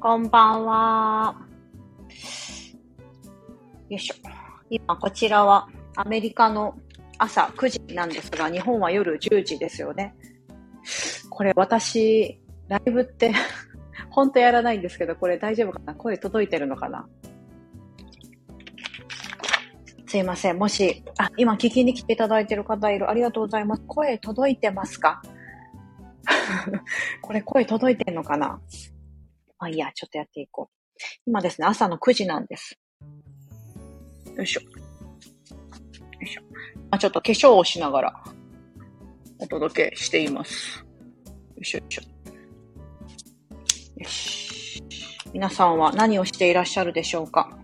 こんばんは。よいしょ。今、こちらはアメリカの朝9時なんですが、日本は夜10時ですよね。これ私、ライブって 本当やらないんですけど、これ大丈夫かな？声届いてるのかな？すいません。もし、あ、今聞きに来ていただいてる方いる。ありがとうございます。声届いてますか？これ声届いてんのかな？まあいいや、ちょっとやっていこう。今ですね、朝の9時なんです。よいしょ。よいしょ。まあ、ちょっと化粧をしながらお届けしています。よいしょよいしょ。よし。皆さんは何をしていらっしゃるでしょうか？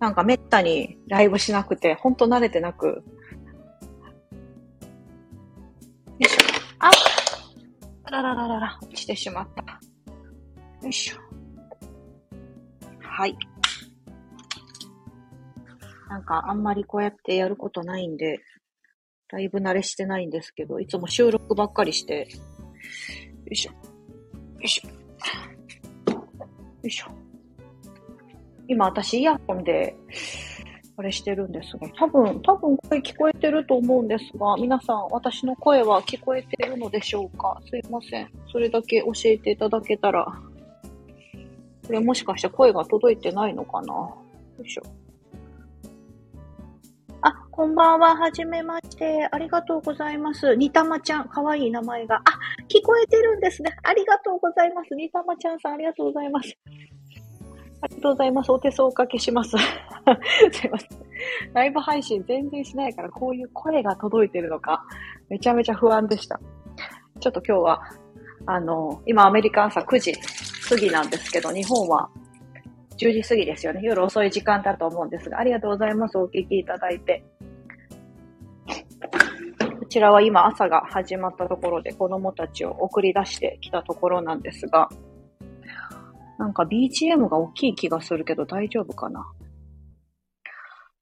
なんかめったにライブしなくて、ほんと慣れてなく。よいしょ。ああららららら、落ちてしまった。よいしょ。はい。なんかあんまりこうやってやることないんで、だいぶ慣れしてないんですけど、いつも収録ばっかりして、よいしょ。よいしょ。よいしょ。今私イヤホンで、あれしてるんですが、多分、多分声聞こえてると思うんですが、皆さん、私の声は聞こえてるのでしょうか？すいません。それだけ教えていただけたらこれもしかして声が届いてないのかな？よいしょ。あ、こんばんは。はじめまして。ありがとうございます。にたまちゃん。かわいい名前が。あ、聞こえてるんですね。ありがとうございます。にたまちゃんさん、ありがとうございます。ありがとうございます。お手数おかけします。すいません。ライブ配信全然しないから、こういう声が届いてるのか、めちゃめちゃ不安でした。ちょっと今日は、あの、今アメリカ朝9時過ぎなんですけど、日本は10時過ぎですよね。夜遅い時間だと思うんですが、ありがとうございます。お聞きいただいて。こちらは今朝が始まったところで子供たちを送り出してきたところなんですが、なんか BGM が大きい気がするけど大丈夫かな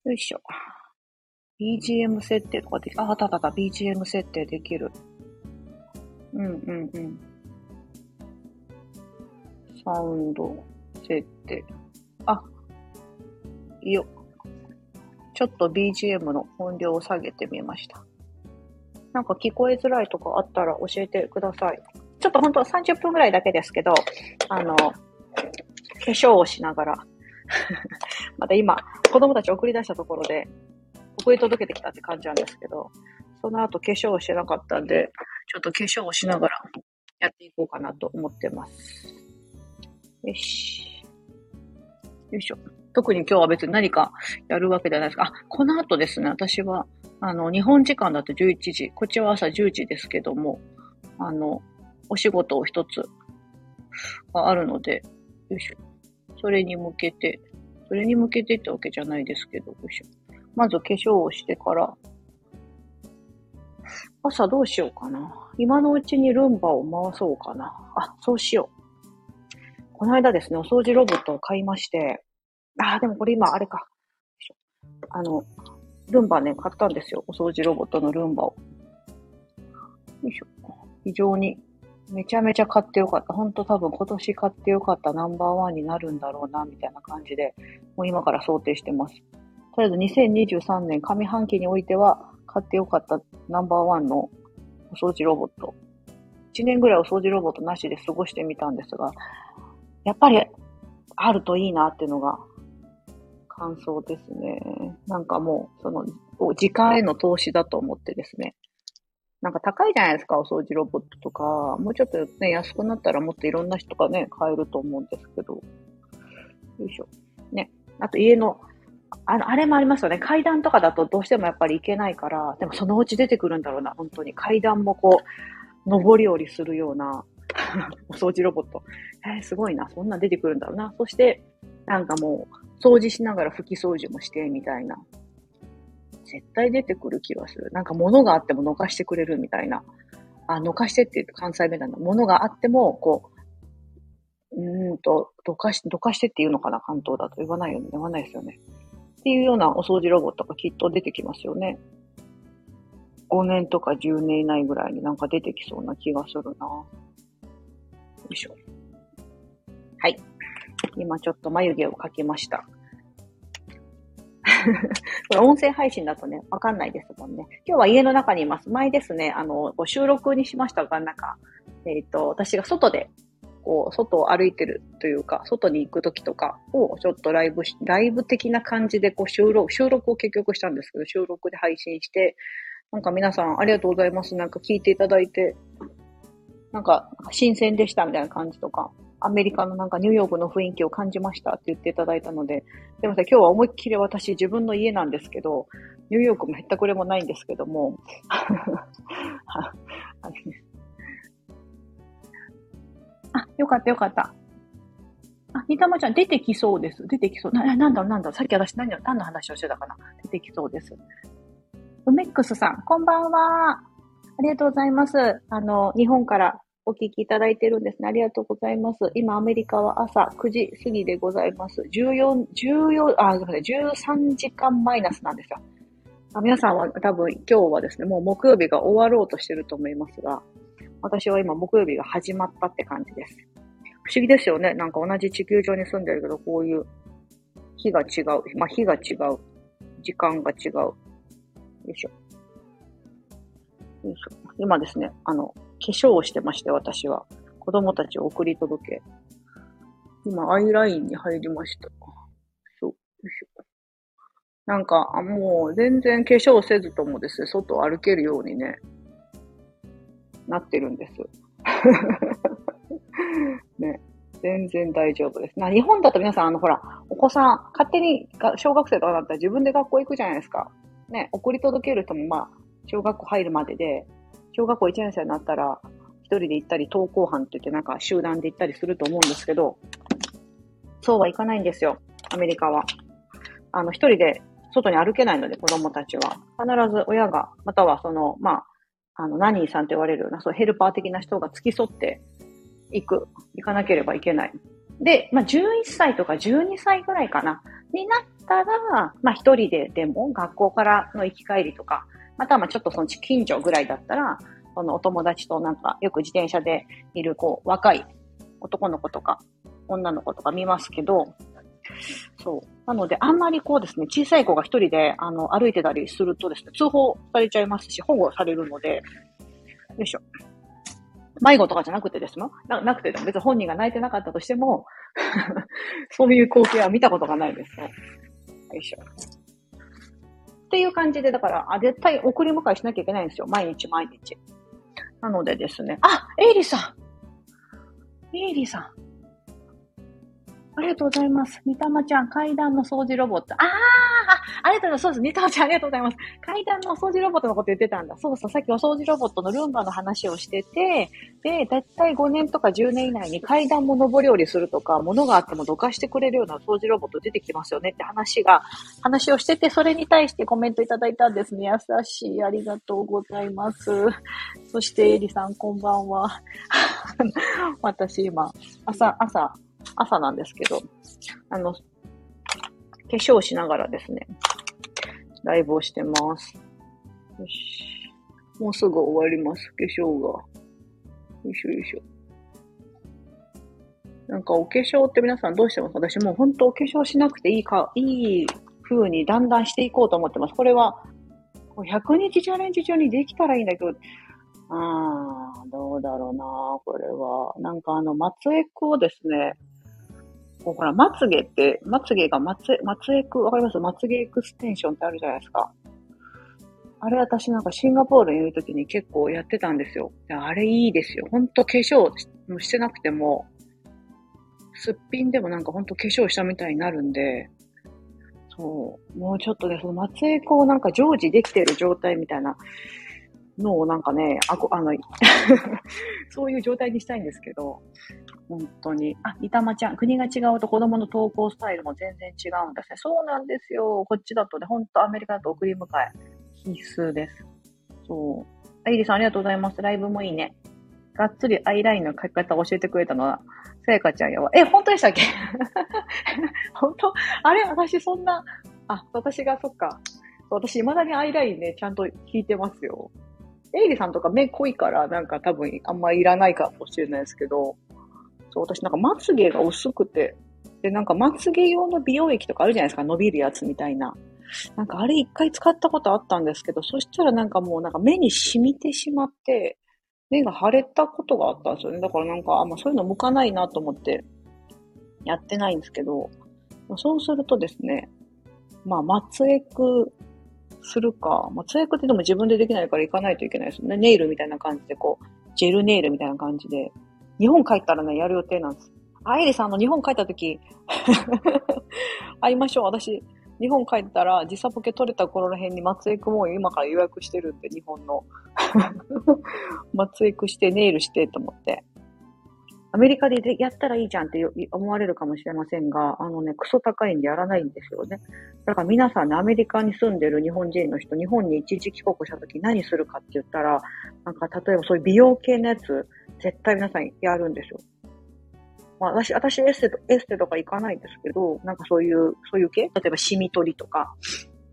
よいしょ。BGM 設定とかで、あ、あったあった、BGM 設定できる。うんうんうん。サウンド設定。あ、いいよ。ちょっと BGM の音量を下げてみました。なんか聞こえづらいとかあったら教えてください。ちょっとほんと30分ぐらいだけですけど、あの、化粧をしながら また今、子供たち送り出したところで、送り届けてきたって感じなんですけど、その後化粧をしてなかったんで、ちょっと化粧をしながらやっていこうかなと思ってます。よし。よいしょ。特に今日は別に何かやるわけではないですが、あ、この後ですね、私は、あの、日本時間だと11時、こっちは朝10時ですけども、あの、お仕事を一つがあるので、よいしょ。それに向けて、それに向けてってわけじゃないですけど、よいしょ。まず化粧をしてから、朝どうしようかな。今のうちにルンバを回そうかな。あ、そうしよう。この間ですね、お掃除ロボットを買いまして、ああ、でもこれ今、あれか。あの、ルンバね、買ったんですよ。お掃除ロボットのルンバを。よいしょ。非常に、めちゃめちゃ買ってよかった。ほんと多分今年買ってよかったナンバーワンになるんだろうな、みたいな感じで、もう今から想定してます。とりあえず2023年上半期においては、買ってよかったナンバーワンのお掃除ロボット。1年ぐらいお掃除ロボットなしで過ごしてみたんですが、やっぱりあるといいなっていうのが感想ですね。なんかもう、その、時間への投資だと思ってですね。なんか高いじゃないですか、お掃除ロボットとか。もうちょっとね、安くなったらもっといろんな人がね、買えると思うんですけど。よいしょ。ね。あと家の、あの、あれもありますよね。階段とかだとどうしてもやっぱり行けないから、でもそのうち出てくるんだろうな、本当に。階段もこう、上り下りするような、お掃除ロボット。えー、すごいな。そんな出てくるんだろうな。そして、なんかもう、掃除しながら拭き掃除もして、みたいな。絶対出てくる気がする。なんか物があってものかしてくれるみたいな。あ、のかしてって言うと関西弁なんだ。物があっても、こう、うんと、どかし、どかしてって言うのかな？関東だと言わないよね。言わないですよね。っていうようなお掃除ロボットがきっと出てきますよね。5年とか10年以内ぐらいになんか出てきそうな気がするな。よいしょ。はい。今ちょっと眉毛を描きました。これ音声配信だとね、わかんないですもんね。今日は家の中にいます。前ですね、あの、収録にしましたが、なんか、えっ、ー、と、私が外で、こう、外を歩いてるというか、外に行く時とかをちょっとライブし、ライブ的な感じでこう収録、収録を結局したんですけど、収録で配信して、なんか皆さんありがとうございます。なんか聞いていただいて、なんか新鮮でしたみたいな感じとか、アメリカのなんかニューヨークの雰囲気を感じましたって言っていただいたので、すいません、今日は思いっきり私自分の家なんですけど、ニューヨークもへったくれもないんですけども、あ、よかったよかった。あ、にたまちゃん出てきそうです。出てきそう。な、なんだろうなんだろう。さっき私何何の話をしてたかな出てきそうです。ウメックスさん、こんばんは。ありがとうございます。あの、日本からお聞きいただいてるんですね。ありがとうございます。今、アメリカは朝9時過ぎでございます。14、14、あ、ごめんなさい、13時間マイナスなんですよ。あ皆さんは多分今日はですね、もう木曜日が終わろうとしてると思いますが、私は今木曜日が始まったって感じです。不思議ですよね。なんか同じ地球上に住んでるけど、こういう日が違う。まあ、日が違う。時間が違う。よいしょ。よいしょ。今ですね、あの、化粧をしてまして、私は。子供たちを送り届け。今、アイラインに入りました。そう。よいしょ。なんか、もう全然化粧せずともですね、外を歩けるようにね、なってるんです。ね。全然大丈夫です。な、日本だと皆さん、あの、ほら、お子さん、勝手に小学生とかだったら自分で学校行くじゃないですか。ね、送り届ける人もまあ、小学校入るまでで、小学校1年生になったら、一人で行ったり、登校班って言ってなんか集団で行ったりすると思うんですけど、そうはいかないんですよ。アメリカは。あの、一人で外に歩けないので、子供たちは。必ず親が、またはその、まあ、あの、ナニーさんと言われるような、そうヘルパー的な人が付き添って行く、行かなければいけない。で、まあ、11歳とか12歳ぐらいかな、になったら、まあ、一人ででも学校からの行き帰りとか、またまあちょっとその近所ぐらいだったら、そのお友達となんかよく自転車でいるこう若い男の子とか女の子とか見ますけど、そう。なので、あんまりこうですね、小さい子が一人で、あの、歩いてたりするとですね、通報されちゃいますし、保護されるので、よいしょ。迷子とかじゃなくてですもななくてでも、別に本人が泣いてなかったとしても そういう光景は見たことがないです。よいしょ。っていう感じで、だから、あ、絶対送り迎えしなきゃいけないんですよ。毎日毎日。なのでですね。あ、エイリさんエイリさんありがとうございます。ニタマちゃん、階段の掃除ロボット。あーあ、りがとうございます。そうです。ニタマちゃん、ありがとうございます。階段のお掃除ロボットのこと言ってたんだ。そうそう、さっきお掃除ロボットのルンバの話をしてて、で、だいたい5年とか10年以内に階段も上り下りするとか、物があってもどかしてくれるような掃除ロボット出てきますよねって話が、話をしてて、それに対してコメントいただいたんですね。優しい。ありがとうございます。そして、エリさん、こんばんは。私今、朝、朝、朝なんですけど、あの、化粧しながらですね、ライブをしてます。よし。もうすぐ終わります、化粧が。よいしょよいしょ。なんかお化粧って皆さんどうしてます？私もう本当お化粧しなくていいか、いい風にだんだんしていこうと思ってます。これは、100日チャレンジ中にできたらいいんだけど、あー、どうだろうなこれは。なんかあの、松江区をですね、こうほら、まつげって、まつげがまつ、まつエク、わかります？まつげエクステンションってあるじゃないですか。あれ私なんかシンガポールにいるときに結構やってたんですよ。あれいいですよ。ほんと化粧してなくても、すっぴんでもなんかほんと化粧したみたいになるんで、そう、もうちょっとね、その松江子をなんか常時できてる状態みたいなのをなんかね、あこ、あの、そういう状態にしたいんですけど、本当に。あ、いたまちゃん、国が違うと子供の登校スタイルも全然違うんですね。そうなんですよ。こっちだとね、本当アメリカだと送り迎え必須です。そう。あイリさんありがとうございます。ライブもいいね。がっつりアイラインの描き方を教えてくれたのは、さやかちゃんやわ。え、本当でしたっけ？本当？あれ？私そんな、あ、私がそっか。私未だにアイラインね、ちゃんと引いてますよ。エイリさんとか目濃いから、なんか多分あんまいらないかもしれないですけど、そう、私なんかまつげが薄くて、で、なんかまつげ用の美容液とかあるじゃないですか、伸びるやつみたいな。なんかあれ一回使ったことあったんですけど、そしたらなんかもうなんか目に染みてしまって、目が腫れたことがあったんですよね。だからなんか、あ、ま、そういうの向かないなと思ってやってないんですけど、そうするとですね、まあ、松エクするか、松エクってでも自分でできないから行かないといけないですよね。ネイルみたいな感じで、こう、ジェルネイルみたいな感じで。日本帰ったらね、やる予定なんです。あ、エリさんの日本帰った時 会いましょう。私、日本帰ったら時差ボケ取れた頃ら辺に松江区も今から予約してるんで、日本の。松江区してネイルしてと思って。アメリカでやったらいいじゃんって思われるかもしれませんが、あのね、クソ高いんでやらないんですよね。だから皆さんね、アメリカに住んでる日本人の人、日本に一時帰国した時何するかって言ったら、なんか例えばそういう美容系のやつ、絶対皆さんやるんですよ。まあ私、私エステと、エステとか行かないんですけど、なんかそういう、そういう系？例えばシミ取りとか、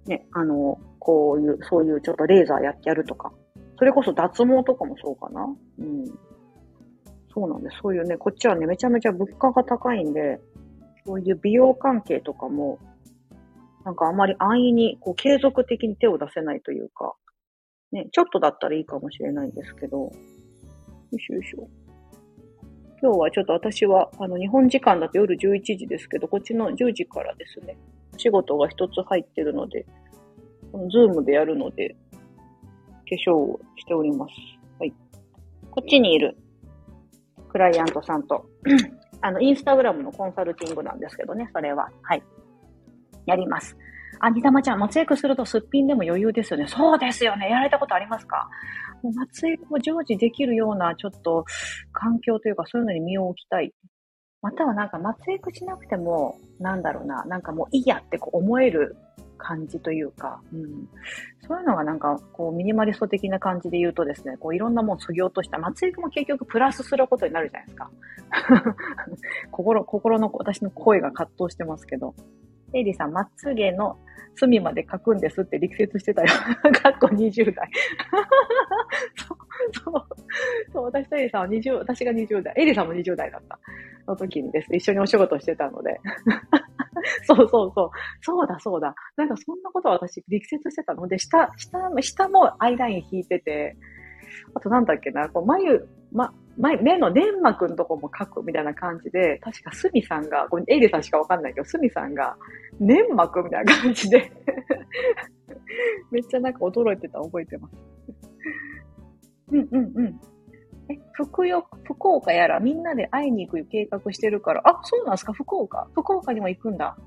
ね、あの、こういう、そういうちょっとレーザーやってやるとか。それこそ脱毛とかもそうかな。うん。そうなんです。そういうね、こっちはね、めちゃめちゃ物価が高いんで、そういう美容関係とかも、なんかあまり安易に、こう、継続的に手を出せないというか、ね、ちょっとだったらいいかもしれないんですけど、よいしょよいしょ。今日はちょっと私は、あの、日本時間だと夜11時ですけど、こっちの10時からですね、お仕事が一つ入ってるので、このズームでやるので、化粧をしております。はい。こっちにいるクライアントさんと、あの、インスタグラムのコンサルティングなんですけどね、それは。はい。やります。あ、にたまちゃん、松江区するとすっぴんでも余裕ですよね。そうですよね。やられたことありますか？もう松江区を常時できるような、ちょっと、環境というか、そういうのに身を置きたい。またはなんか、松江区しなくても、なんだろうな、なんかもういいやってこう思える感じというか、うん、そういうのがなんか、こう、ミニマリスト的な感じで言うとですね、こう、いろんなもん削ぎ落とした、松江区も結局プラスすることになるじゃないですか。心、心の、私の声が葛藤してますけど。エイリーさん、まつげの隅まで書くんですって力説してたよ。かっこ20代。そう、そう、そう、私とエリさんは20、私が20代、エリさんも20代だった。の時にです、一緒にお仕事してたので。そうそうそう。そうだそうだ。なんかそんなことは私力説してたので、下、下、下もアイライン引いてて、あとなんだっけな、こう眉、ま、目の粘膜のとこも描くみたいな感じで、確かスミさんが、これエイリさんしかわかんないけど、スミさんが粘膜みたいな感じでめっちゃなんか驚いてた覚えてます。うんうんうん。え、福岡、福岡やらみんなで会いに行く計画してるから、あ、そうなんですか福岡福岡にも行くんだ。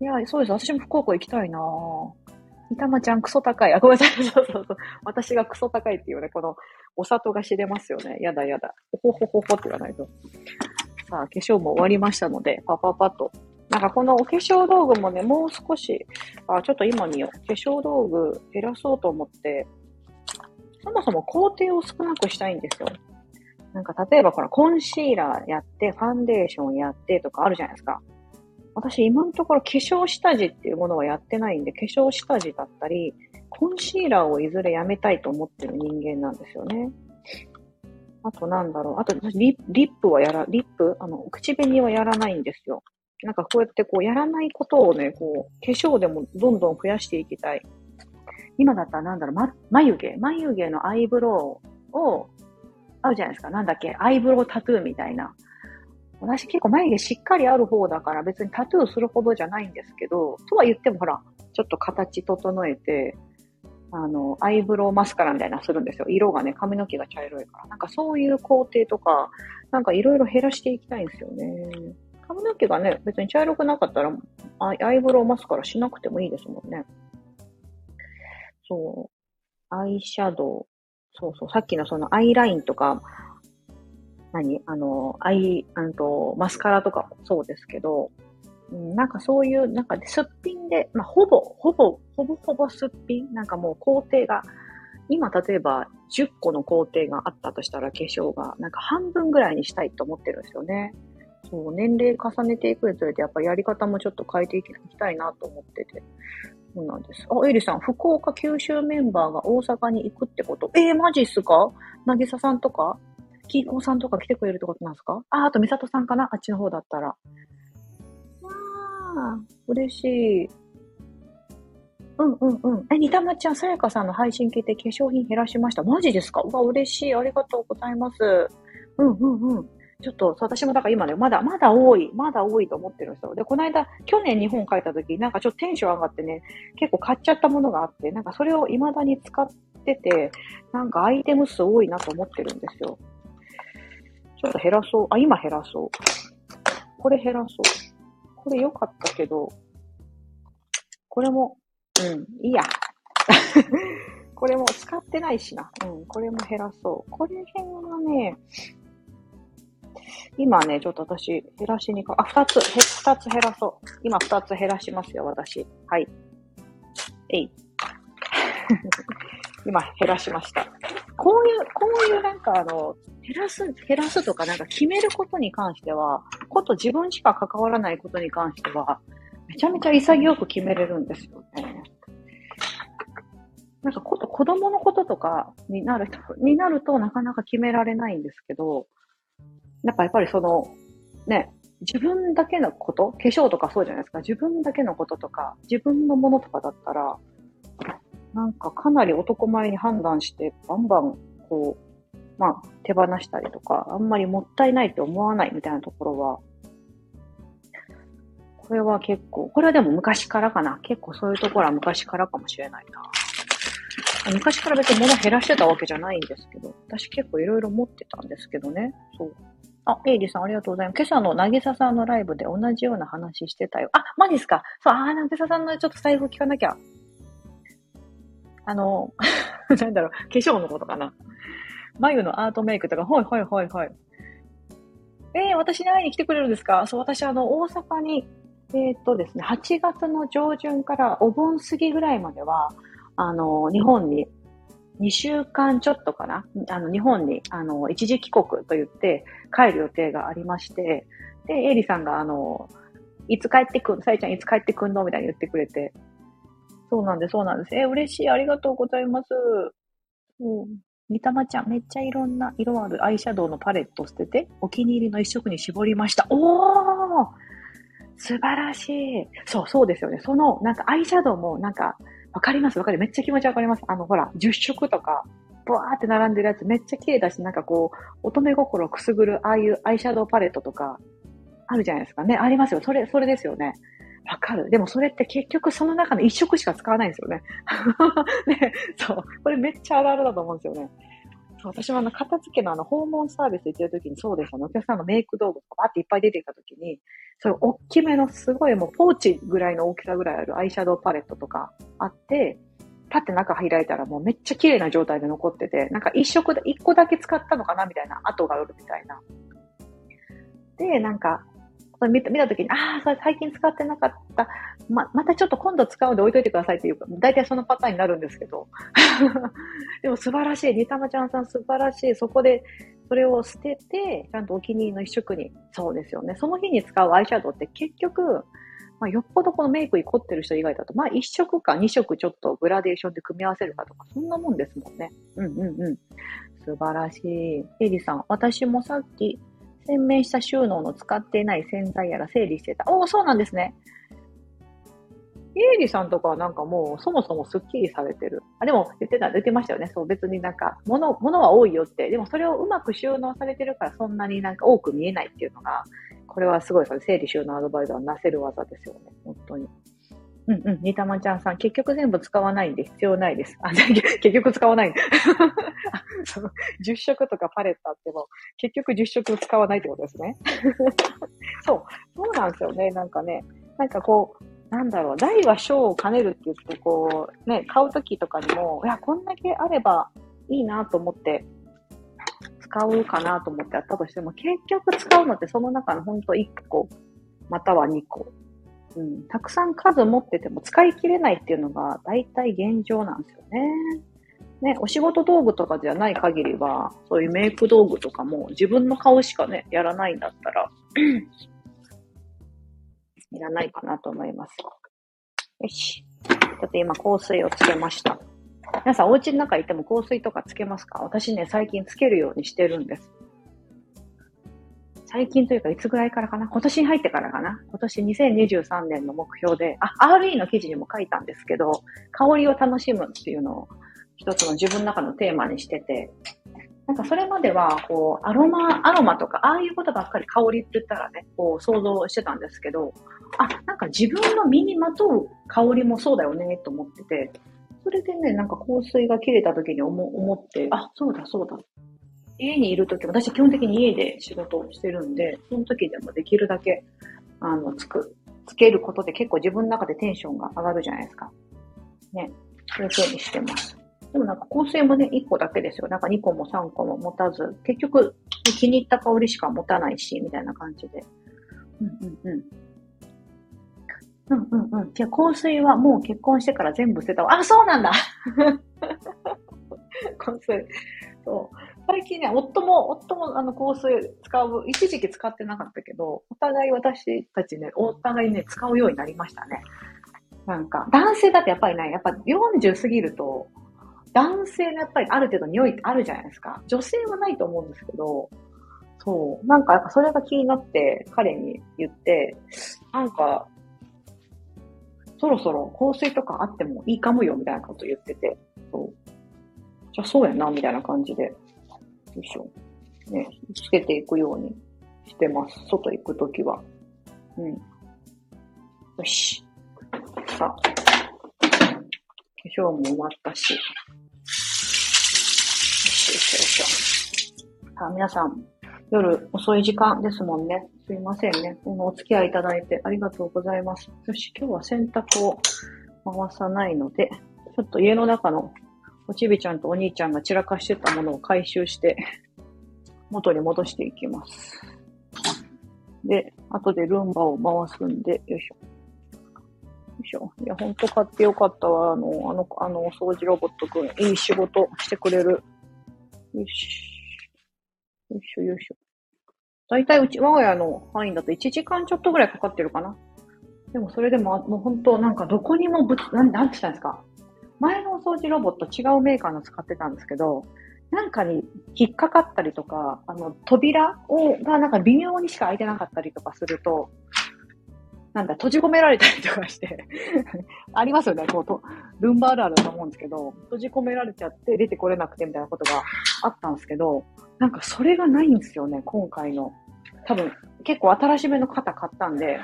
いや、そうです。私も福岡行きたいなぁ。いたまちゃんクソ高い。あ、ごめんなさい。そうそうそう。私がクソ高いっていうね、このお里が知れますよね。やだやだ。ほほほほって言わないと。さあ、化粧も終わりましたので、パパパッと。なんかこのお化粧道具もね、もう少し、あ、ちょっと今見よう。化粧道具減らそうと思って、そもそも工程を少なくしたいんですよ。なんか例えばこのコンシーラーやって、ファンデーションやってとかあるじゃないですか。私今のところ化粧下地っていうものはやってないんで、化粧下地だったり、コンシーラーをいずれやめたいと思ってる人間なんですよね。あとなんだろう。あとリ、リップはやら、リップ？あの、口紅はやらないんですよ。なんかこうやってこうやらないことをね、こう、化粧でもどんどん増やしていきたい。今だったらなんだろう、ま、眉毛眉毛のアイブロウを、あるじゃないですか。なんだっけ？アイブロウタトゥーみたいな。私結構眉毛しっかりある方だから別にタトゥーするほどじゃないんですけど、とは言ってもほら、ちょっと形整えて、あの、アイブロウマスカラみたいなするんですよ。色がね、髪の毛が茶色いから。なんかそういう工程とか、なんかいろいろ減らしていきたいんですよね。髪の毛がね、別に茶色くなかったら、アイブロウマスカラしなくてもいいですもんね。そう。アイシャドウ。そうそう。さっきのそのアイラインとか、何？あの、アイ、あと、マスカラとかもそうですけど、うん、なんかそういう、なんかすっぴんで、まあ、ほぼ、ほぼ、ほぼほぼすっぴん？なんかもう工程が、今例えば10個の工程があったとしたら化粧が、なんか半分ぐらいにしたいと思ってるんですよね。そう、年齢重ねていくにつれて、やっぱやり方もちょっと変えていきたいなと思ってて。そうなんです。あ、エリさん、福岡九州メンバーが大阪に行くってこと？えー、マジっすか？なぎささんとか？キーコさんとか来てくれるってことなんですか？あ、あと、ミサトさんかな？あっちの方だったら。わあ、嬉しい。うんうんうん。え、にたまちゃん、さやかさんの配信聞いて化粧品減らしました。マジですか？うわ、嬉しい。ありがとうございます。うんうんうん。ちょっと、私もだから今ね、まだ、まだ多い、まだ多いと思ってるんですよ。で、この間、去年日本帰った時、なんかちょっとテンション上がってね、結構買っちゃったものがあって、なんかそれを未だに使ってて、なんかアイテム数多いなと思ってるんですよ。ちょっと減らそう。あ、今減らそう。これ減らそう。これ良かったけど、これも、うん、いいや。これも使ってないしな。うん、これも減らそう。これ辺はね、今ね、ちょっと私、減らしにか、あ、二つ、二つ減らそう。今二つ減らしますよ、私。はい。えい。今減らしました。こういう、こういうなんかあの、減らす、減らすとかなんか決めることに関しては、こと自分しか関わらないことに関しては、めちゃめちゃ潔く決めれるんですよね。なんかこと、子供のこととかになると、になるとなかなか決められないんですけど、なんかやっぱりその、ね、自分だけのこと、化粧とかそうじゃないですか、自分だけのこととか、自分のものとかだったら、なんかかなり男前に判断して、バンバン、こう、まあ、手放したりとか、あんまりもったいないって思わないみたいなところは、これは結構、これはでも昔からかな。結構そういうところは昔からかもしれないな。昔から別に物減らしてたわけじゃないんですけど、私結構いろいろ持ってたんですけどね。そう。あ、エイリさんありがとうございます。今朝のなぎささんのライブで同じような話してたよ。あ、マジっすかそう、あー、なぎささんのちょっと財布聞かなきゃ。あの、なんだろう、化粧のことかな。眉のアートメイクとか、ほいほいほいほい。えー、私に会いに来てくれるんですか？そう、私あの、大阪に、えー、っとですね、8月の上旬からお盆過ぎぐらいまでは、あの、日本に2週間ちょっとかな？あの、日本に、あの、一時帰国と言って帰る予定がありまして、で、エイリさんが、あの、いつ帰ってくん、さえちゃんいつ帰ってくんの？みたいに言ってくれて。そうなんです、そうなんです。え嬉しい、ありがとうございます。うん。みたまちゃん、めっちゃいろんな色あるアイシャドウのパレット捨てて、お気に入りの一色に絞りました。おー素晴らしい。そう、そうですよね。その、なんかアイシャドウも、なんか、わかります？わかります。めっちゃ気持ちわかります。あの、ほら、10色とか、ブワーって並んでるやつめっちゃ綺麗だし、なんかこう、乙女心をくすぐる、ああいうアイシャドウパレットとか、あるじゃないですかね。ありますよ。それ、それですよね。わかる。でもそれって結局その中の一色しか使わないんですよね。ね、そう。これめっちゃあるあるだと思うんですよね。そう、私もあの、片付けのあの、訪問サービス行ってる時にそうでしたね。お客さんのメイク道具とかバーっていっぱい出てきた時に、そういう大きめのすごいもうポーチぐらいの大きさぐらいあるアイシャドウパレットとかあって、パって中開いたらもうめっちゃ綺麗な状態で残ってて、なんか一色で、一個だけ使ったのかなみたいな跡があるみたいな。で、なんか、見た見たときに、ああ、最近使ってなかった。ま、またちょっと今度使うんで置いといてくださいっていうか、大体そのパターンになるんですけど。でも素晴らしい。ニタマちゃんさん素晴らしい。そこで、それを捨てて、ちゃんとお気に入りの一色に。そうですよね。その日に使うアイシャドウって結局、まあ、よっぽどこのメイクに凝ってる人以外だと、まあ、一色か二色ちょっとグラデーションで組み合わせるかとか、そんなもんですもんね。うんうんうん。素晴らしい。エリさん、私もさっき、洗面下収納の使っていない洗剤やら整理してた。おお、そうなんですね。エイリさんとかはなんかもうそもそもスッキリされてる。あ、でも言ってた、言ってましたよね。そう、別になんか、物、物は多いよって。でもそれをうまく収納されてるからそんなになんか多く見えないっていうのが、これはすごいですね。整理収納アドバイザーなせる技ですよね。本当に。うんうん。にたまちゃんさん、結局全部使わないんで必要ないです。あ、結局使わない。その10色とかパレットあっても、結局10色使わないってことですね。そう。そうなんですよね。なんかね。なんかこう、なんだろう、大は小を兼ねるって言って、こう、ね、買うときとかにも、いや、こんだけあればいいなと思って、使うかなと思ってやったとしても、結局使うのってその中のほんと1個、または2個うん、たくさん数持ってても使い切れないっていうのが大体現状なんですよね。ね、お仕事道具とかじゃない限りは、そういうメイク道具とかも自分の顔しかね、やらないんだったら いらないかなと思います。よし。だって今香水をつけました。皆さんお家の中いても香水とかつけますか？私ね、最近つけるようにしてるんです。最近というか、いつぐらいからかな？今年に入ってからかな？今年2023年の目標で、あ、RE の記事にも書いたんですけど、香りを楽しむっていうのを一つの自分の中のテーマにしてて、なんかそれまでは、こう、アロマ、アロマとか、ああいうことばっかり香りって言ったらね、こう想像してたんですけど、あ、なんか自分の身にまとう香りもそうだよね、と思ってて、それでね、なんか香水が切れた時に思思って、あ、そうだそうだ。家にいる時、私基本的に家で仕事をしてるんで、その時でもできるだけ、あの、つく、つけることで結構自分の中でテンションが上がるじゃないですか。ね。そういう風にしてます。でもなんか香水もね、1個だけですよ。なんか2個も3個も持たず、結局気に入った香りしか持たないし、みたいな感じで。うんうんうん。うんうんうん。じゃあ香水はもう結婚してから全部捨てたわ。あ、そうなんだ 香水。そう。最近ね、夫も、夫もあの香水使う、一時期使ってなかったけど、お互い私たちね、お互いね、使うようになりましたね。なんか、男性だってやっぱりね、やっぱ40過ぎると、男性のやっぱりある程度匂いってあるじゃないですか。女性はないと思うんですけど、そう。なんか、それが気になって彼に言って、なんか、そろそろ香水とかあってもいいかもよ、みたいなこと言ってて、そう。じゃあそうやな、みたいな感じで、よいしょ。ね、つけていくようにしてます。外行くときは。うん。よし。さあ。化粧も終わったし。よしよしよし。さあ、皆さん、夜遅い時間ですもんね。すいませんね。このお付き合いいただいてありがとうございます。よし、今日は洗濯を回さないので、ちょっと家の中のおちびちゃんとお兄ちゃんが散らかしてたものを回収して、元に戻していきます。で、後でルンバを回すんで、よいしょ。よいしょ。いや、ほんと買ってよかったわ。あの、あの、あの、お掃除ロボットくん、いい仕事してくれる。よし。よいしょよいしょ。だいたいうち、我が家の範囲だと1時間ちょっとぐらいかかってるかな。でもそれでも、もう本当なんかどこにもぶつ、なん、なんて言ったんですか。前のお掃除ロボット違うメーカーの使ってたんですけど、なんかに引っかかったりとか、あの、扉を、がなんか微妙にしか開いてなかったりとかすると、なんだ、閉じ込められたりとかして ありますよね、こうと、ルンバあるあるだと思うんですけど、閉じ込められちゃって出てこれなくてみたいなことがあったんですけど、なんかそれがないんですよね、今回の。多分、結構新しめの肩買ったんで、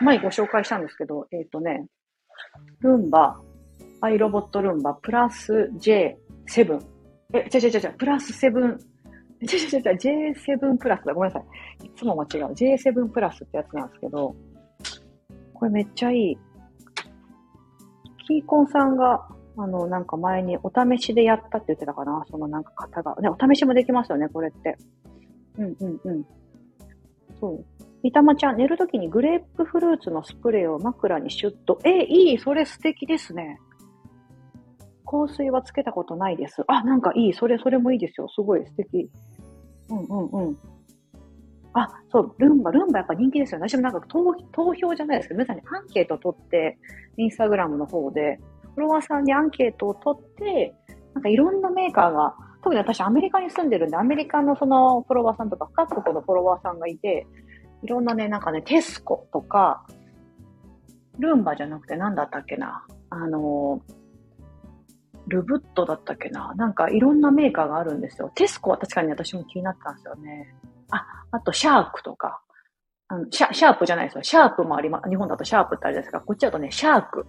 前ご紹介したんですけど、えっ、ー、とね、ルンバ、アイロボットルンバ、プラス J7。え、違う違う違う、プラス7、違う違う違う、J7 プラスだ。ごめんなさい。いつも間違う。J7 プラスってやつなんですけど、これめっちゃいい。キーコンさんがあの、なんか前にお試しでやったって言ってたかなそのなんか方が。ね、お試しもできますよね、これって。うんうんうん。そう。みたまちゃん、寝るときにグレープフルーツのスプレーを枕にシュッと。え、いいそれ素敵ですね。香水はつけたことないです。あ、なんかいい。それ、それもいいですよ。すごい素敵。うんうんうん。あ、そう、ルンバ、ルンバやっぱ人気ですよね。私もなんか投投票じゃないですけど、皆さんにアンケートを取って、インスタグラムの方で、フォロワーさんにアンケートを取って、なんかいろんなメーカーが、特に私アメリカに住んでるんで、アメリカのそのフォロワーさんとか、各国のフォロワーさんがいて、いろんなね、なんかね、テスコとか、ルンバじゃなくて何だったっけな、あの、ルブットだったっけな、なんかいろんなメーカーがあるんですよ。テスコは確かに私も気になったんですよね。あ、あとシャークとか、あのシャシャープじゃないですよ。シャープもあります。日本だとシャープってあるじゃないですか。こっちだとね、シャーク。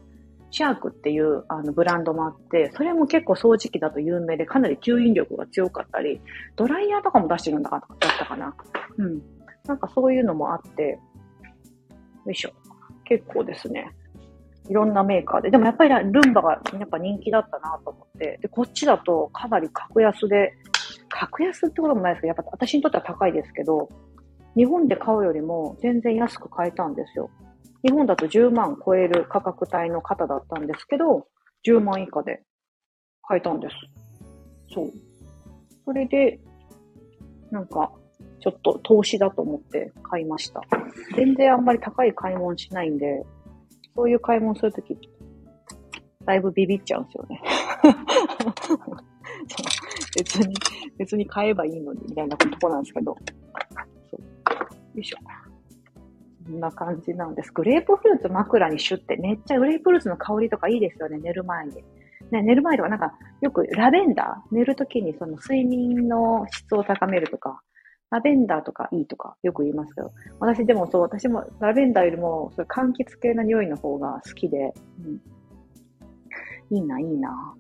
シャークっていうあのブランドもあって、それも結構掃除機だと有名で、かなり吸引力が強かったり、ドライヤーとかも出してるんだかだったかな。うん。なんかそういうのもあって、よいしょ。結構ですね。いろんなメーカーで。でもやっぱりルンバがやっぱ人気だったなと思って。で、こっちだとかなり格安で、格安ってこともないですけど、やっぱ私にとっては高いですけど、日本で買うよりも全然安く買えたんですよ。日本だと10万超える価格帯の方だったんですけど、10万以下で買えたんです。そう。それで、なんか、ちょっと投資だと思って買いました。全然あんまり高い買い物しないんで、そういう買い物するとき、だいぶビビっちゃうんですよね。別に、別に買えばいいのに、みたいなとこなんですけど。よいしょ。こんな感じなんです。グレープフルーツ枕にシュって、めっちゃグレープフルーツの香りとかいいですよね、寝る前に。ね、寝る前とかなんか、よくラベンダー寝るときにその睡眠の質を高めるとか、ラベンダーとかいいとかよく言いますけど、私でもそう、私もラベンダーよりも、そう柑橘系の匂いの方が好きで、うん、いいな、いいな。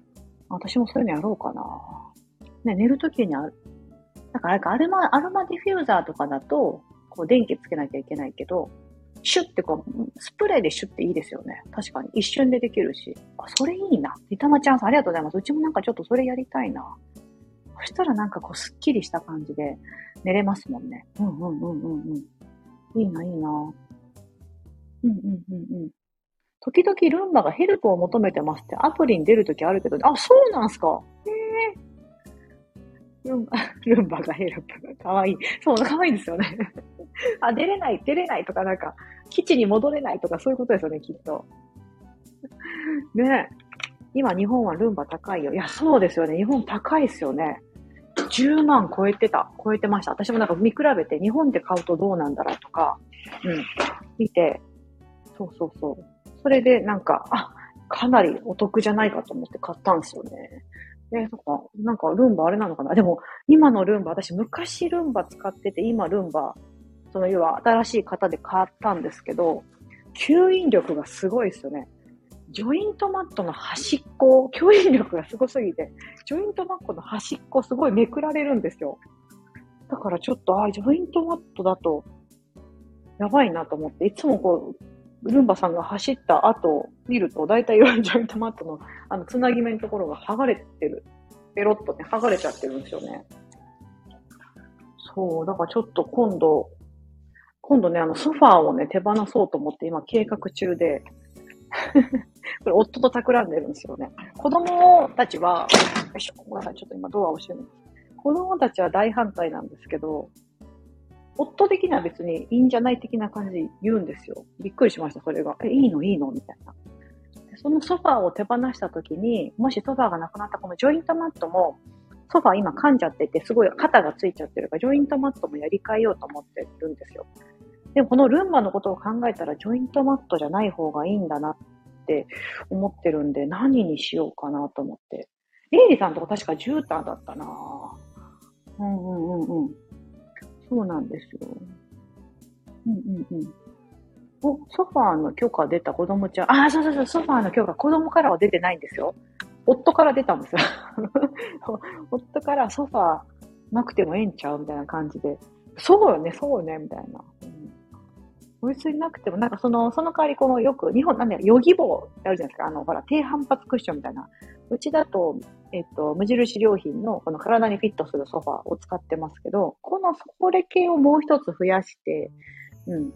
私もそういうのやろうかな。ね、寝るときにある、なんかあれか、アルマ、アロマディフューザーとかだと、こう電気つけなきゃいけないけど、シュッてこう、スプレーでシュッていいですよね。確かに。一瞬でできるし。あ、それいいな。リタマちゃんさんありがとうございます。うちもなんかちょっとそれやりたいな。そしたらなんかこう、すっきりした感じで寝れますもんね。うんうんうんうんうん。いいな、いいな。うんうんうんうん。時々ルンバがヘルプを求めてますってアプリに出るときあるけど、あ、そうなんすかへえ。ルンバ、ルンバがヘルプ。かわいい。そう、かわいいですよね。あ、出れない、出れないとかなんか、基地に戻れないとかそういうことですよね、きっと。ねえ今日本はルンバ高いよ。いや、そうですよね。日本高いですよね。10万超えてた。超えてました。私もなんか見比べて、日本で買うとどうなんだろうとか、うん、見て、そうそうそう。それでなんか、あ、かなりお得じゃないかと思って買ったんですよね。で、なんか、なんかルンバあれなのかなでも、今のルンバ、私昔ルンバ使ってて、今ルンバ、その要は新しい型で買ったんですけど、吸引力がすごいですよね。ジョイントマットの端っこ、吸引力がすごすぎて、ジョイントマットの端っこすごいめくられるんですよ。だからちょっと、あ、ジョイントマットだと、やばいなと思って、いつもこう、ルンバさんが走った後見ると、だいたいジョイントマットの、あの、つなぎ目のところが剥がれてる。ペロッとね、剥がれちゃってるんですよね。そう、だからちょっと今度、今度ね、あの、ソファーをね、手放そうと思って今計画中で、これ夫と企んでるんですよね。子供たちは、よいしょ、ごめんなさい、ちょっと今ドアを閉めます。子供たちは大反対なんですけど、夫的には別にいいんじゃない的な感じで言うんですよ。びっくりしました、それが。え、いいのいいのみたいな。そのソファーを手放した時に、もしソファーがなくなったこのジョイントマットも、ソファー今噛んじゃってて、すごい肩がついちゃってるから、ジョイントマットもやり替えようと思ってるんですよ。でもこのルンバのことを考えたら、ジョイントマットじゃない方がいいんだなって思ってるんで、何にしようかなと思って。エイリさんとか確か絨毯だったなうんうんうんうん。そうなんですよ。うんうんうん。お、ソファーの許可出た子供ちゃん。ああ、そうそうそう、ソファーの許可、子供からは出てないんですよ。夫から出たんですよ。夫からソファーなくてもええんちゃうみたいな感じで。そうよね、そうよね、みたいな。別になくても、なんかその、その代わりこのよく、日本なんだよ、ヨギ棒ってあるじゃないですか。あの、ほら、低反発クッションみたいな。うちだと、えっと、無印良品のこの体にフィットするソファーを使ってますけど、このこれ系をもう一つ増やして、うん。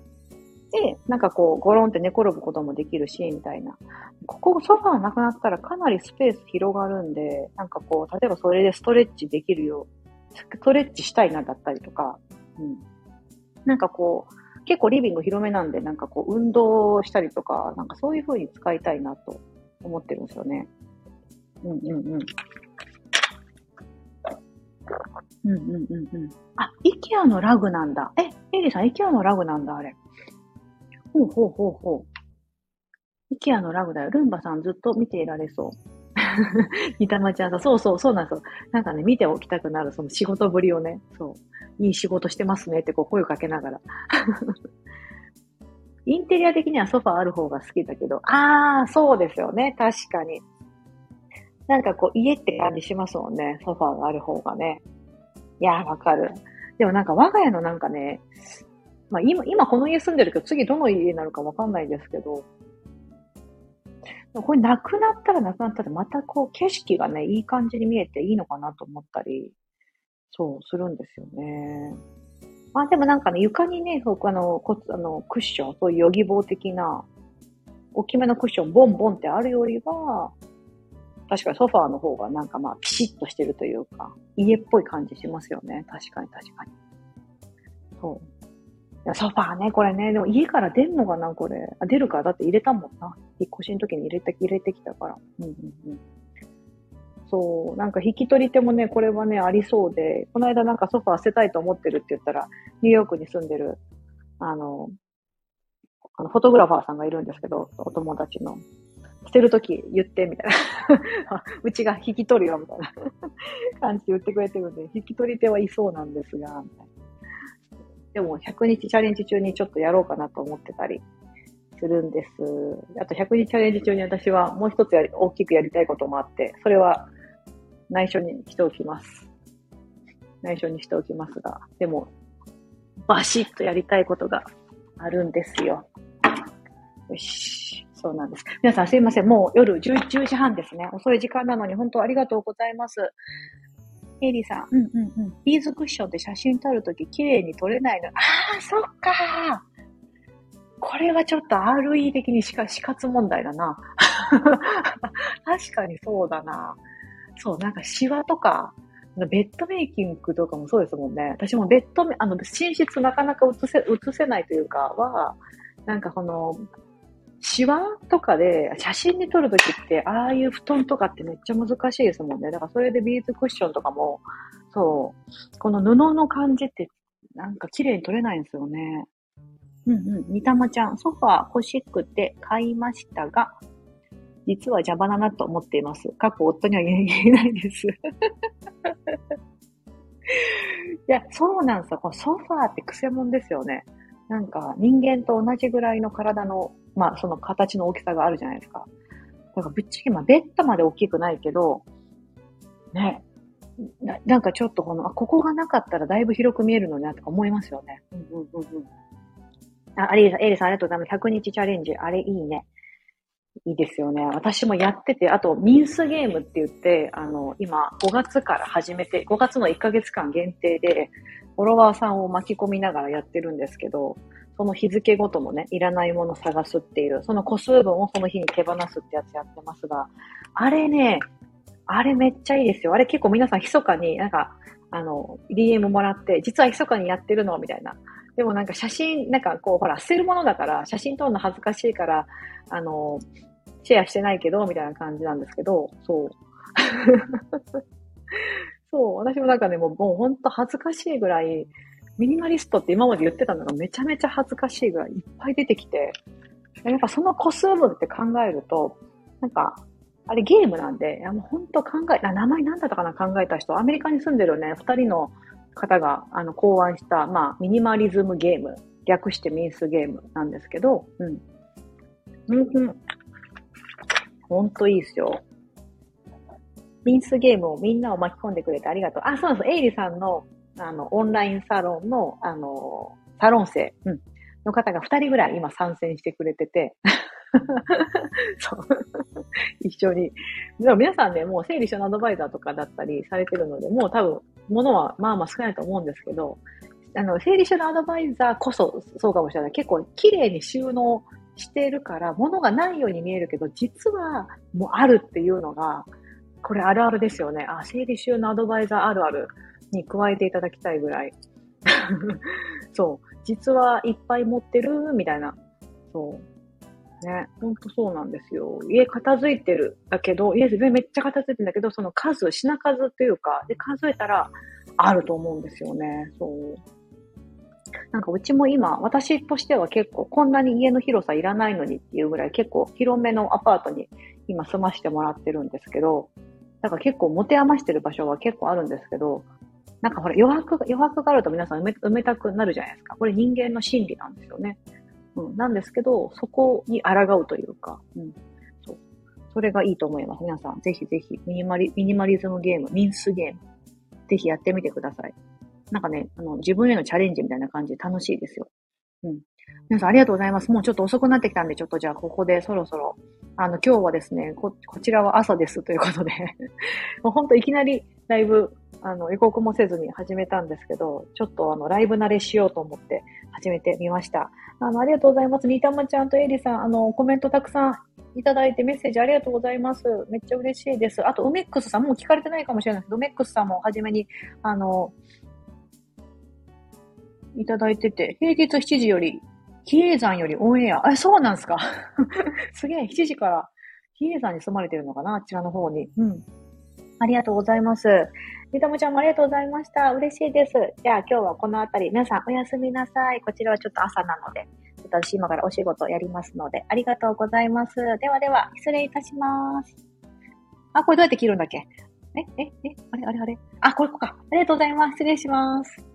で、なんかこう、ゴロンって寝転ぶこともできるし、みたいな。ここソファーなくなったらかなりスペース広がるんで、なんかこう、例えばそれでストレッチできるよう、ストレッチしたいなだったりとか、うん。なんかこう、結構リビング広めなんで、なんかこう、運動したりとか、なんかそういう風に使いたいなと思ってるんですよね。うんうんうん。うんうんうんうん。あ、イケアのラグなんだ。え、エリさん、イケアのラグなんだ、あれ。ほうほうほうほう。イケアのラグだよ。ルンバさんずっと見ていられそう。ニタマちゃんさん、そうそう、そうなんですよ。なんかね、見ておきたくなる、その仕事ぶりをね、そう。いい仕事してますねってこう声をかけながら。インテリア的にはソファーある方が好きだけど、あー、そうですよね。確かに。なんかこう、家って感じしますもんね。ソファーがある方がね。いやー、わかる。でもなんか我が家のなんかね、まあ今、今この家住んでるけど、次どの家になるかわかんないですけど、これなくなったらなくなったらまたこう景色がね、いい感じに見えていいのかなと思ったり、そう、するんですよね。まあでもなんかね、床にね、あの、こあのクッション、そういうヨギ棒的な、大きめのクッション、ボンボンってあるよりは、確かにソファーの方がなんかまあピシッとしてるというか、家っぽい感じしますよね。確かに確かに。そう。いやソファーね、これね、でも家から出んのかな、これ。あ出るから、だって入れたもんな。引っ越しの時に入れて、入れてきたから。うんうんうん。そう、なんか引き取り手もね、これはね、ありそうで、この間なんかソファー捨てたいと思ってるって言ったら、ニューヨークに住んでるあの、あの、フォトグラファーさんがいるんですけど、お友達の。捨てるとき言ってみたいな うちが引き取るよみたいな感じで言ってくれてるんで、引き取り手はいそうなんですが、みたいなでも100日チャレンジ中にちょっとやろうかなと思ってたりするんです。あと100日チャレンジ中に私はもう一つやり大きくやりたいこともあって、それは内緒にしておきます。内緒にしておきますが、でも、バシッとやりたいことがあるんですよ。よし。そうなんです。皆さんすいません。もう夜 10, 10時半ですね。遅い時間なのに本当ありがとうございます。エリさん。うんうんうん。ビーズクッションで写真撮るとき綺麗に撮れないの。ああ、そっかこれはちょっと RE 的にしか死活問題だな。確かにそうだな。そう、なんかシワとか、ベッドメイキングとかもそうですもんね。私もベッドあの、寝室なかなか映せ、映せないというかは、なんかこの、シワとかで写真に撮るときって、ああいう布団とかってめっちゃ難しいですもんね。だからそれでビーズクッションとかも、そう、この布の感じってなんか綺麗に撮れないんですよね。うんうん。煮玉ちゃん、ソファー欲しくて買いましたが、実は邪魔だなと思っています。過去夫には言えないです。いや、そうなんですよ。このソファーって癖もんですよね。なんか人間と同じぐらいの体のまあ、その形の大きさがあるじゃないですか。だからぶっちゃけ、まあ、ベッドまで大きくないけど、ね、ななんかちょっとこの、あ、ここがなかったらだいぶ広く見えるのになとか思いますよね。うんうんうんうん。あ、アリーさん、エリさんありがとうございます。100日チャレンジ。あれいいね。いいですよね。私もやってて、あと、ミンスゲームって言って、あの、今、5月から始めて、5月の1ヶ月間限定で、フォロワーさんを巻き込みながらやってるんですけど、その日付ごとのね、いらないもの探すっていう、その個数分をその日に手放すってやつやってますが、あれね、あれめっちゃいいですよ。あれ結構皆さん密かになんか、あの、DM もらって、実は密かにやってるのみたいな。でもなんか写真、なんかこう、ほら、捨てるものだから、写真撮るの恥ずかしいから、あの、シェアしてないけど、みたいな感じなんですけど、そう。そう、私もなんかね、もう、もうほんと恥ずかしいぐらい、ミニマリストって今まで言ってたのがめちゃめちゃ恥ずかしいぐらいいっぱい出てきて、やっぱその個数分って考えると、なんか、あれゲームなんで、いやもう本当考え、名前なんだったかな考えた人、アメリカに住んでるね、二人の方があの考案した、まあ、ミニマリズムゲーム、略してミンスゲームなんですけど、うん。うん、うん。ほんといいっすよ。ミンスゲームをみんなを巻き込んでくれてありがとう。あ、そうなんです。エイリさんのあの、オンラインサロンの、あの、サロン生、うん、の方が2人ぐらい今参戦してくれてて、そう。一緒に。でも皆さんね、もう整理収納アドバイザーとかだったりされてるので、もう多分、ものはまあまあ少ないと思うんですけど、あの、整理収納アドバイザーこそそうかもしれない。結構綺麗に収納しているから、物がないように見えるけど、実はもうあるっていうのが、これあるあるですよね。あ、整理収納アドバイザーあるある。に加えていただきたいぐらい。そう。実はいっぱい持ってるみたいな。そう。ね。ほんとそうなんですよ。家片付いてる。だけど、家めっちゃ片付いてるんだけど、その数、品数っていうか、で、数えたらあると思うんですよね。そう。なんかうちも今、私としては結構こんなに家の広さいらないのにっていうぐらい結構広めのアパートに今住ましてもらってるんですけど、だから結構持て余してる場所は結構あるんですけど、なんかほら、余白が、余白があると皆さん埋め埋めたくなるじゃないですか。これ人間の心理なんですよね。うん。なんですけど、そこに抗うというか、うん。そう。それがいいと思います。皆さん、ぜひぜひ、ミニマリ、ミニマリズムゲーム、ミンスゲーム、ぜひやってみてください。なんかね、あの、自分へのチャレンジみたいな感じで楽しいですよ。うん。皆さんありがとうございます。もうちょっと遅くなってきたんで、ちょっとじゃあここでそろそろ、あの、今日はですね、こ、こちらは朝ですということで もうほんといきなりライブあの、予告もせずに始めたんですけど、ちょっとあの、ライブ慣れしようと思って始めてみました。あの、ありがとうございます。みたまちゃんとエリさん、あの、コメントたくさんいただいてメッセージありがとうございます。めっちゃ嬉しいです。あと、ウメックスさん、もう聞かれてないかもしれないですけど、ウメックスさんも初めに、あの、いただいてて、平日7時より、比叡山よりオンエア。あ、そうなんですか すげえ、7時から比叡山に住まれてるのかなあちらの方に。うん。ありがとうございます。みともちゃんもありがとうございました。嬉しいです。じゃあ今日はこのあたり、皆さんおやすみなさい。こちらはちょっと朝なので、私今からお仕事やりますので、ありがとうございます。ではでは、失礼いたします。あ、これどうやって切るんだっけ？え、え、え、あれ？あれ？あれ？あ、これこか。ありがとうございます。失礼します。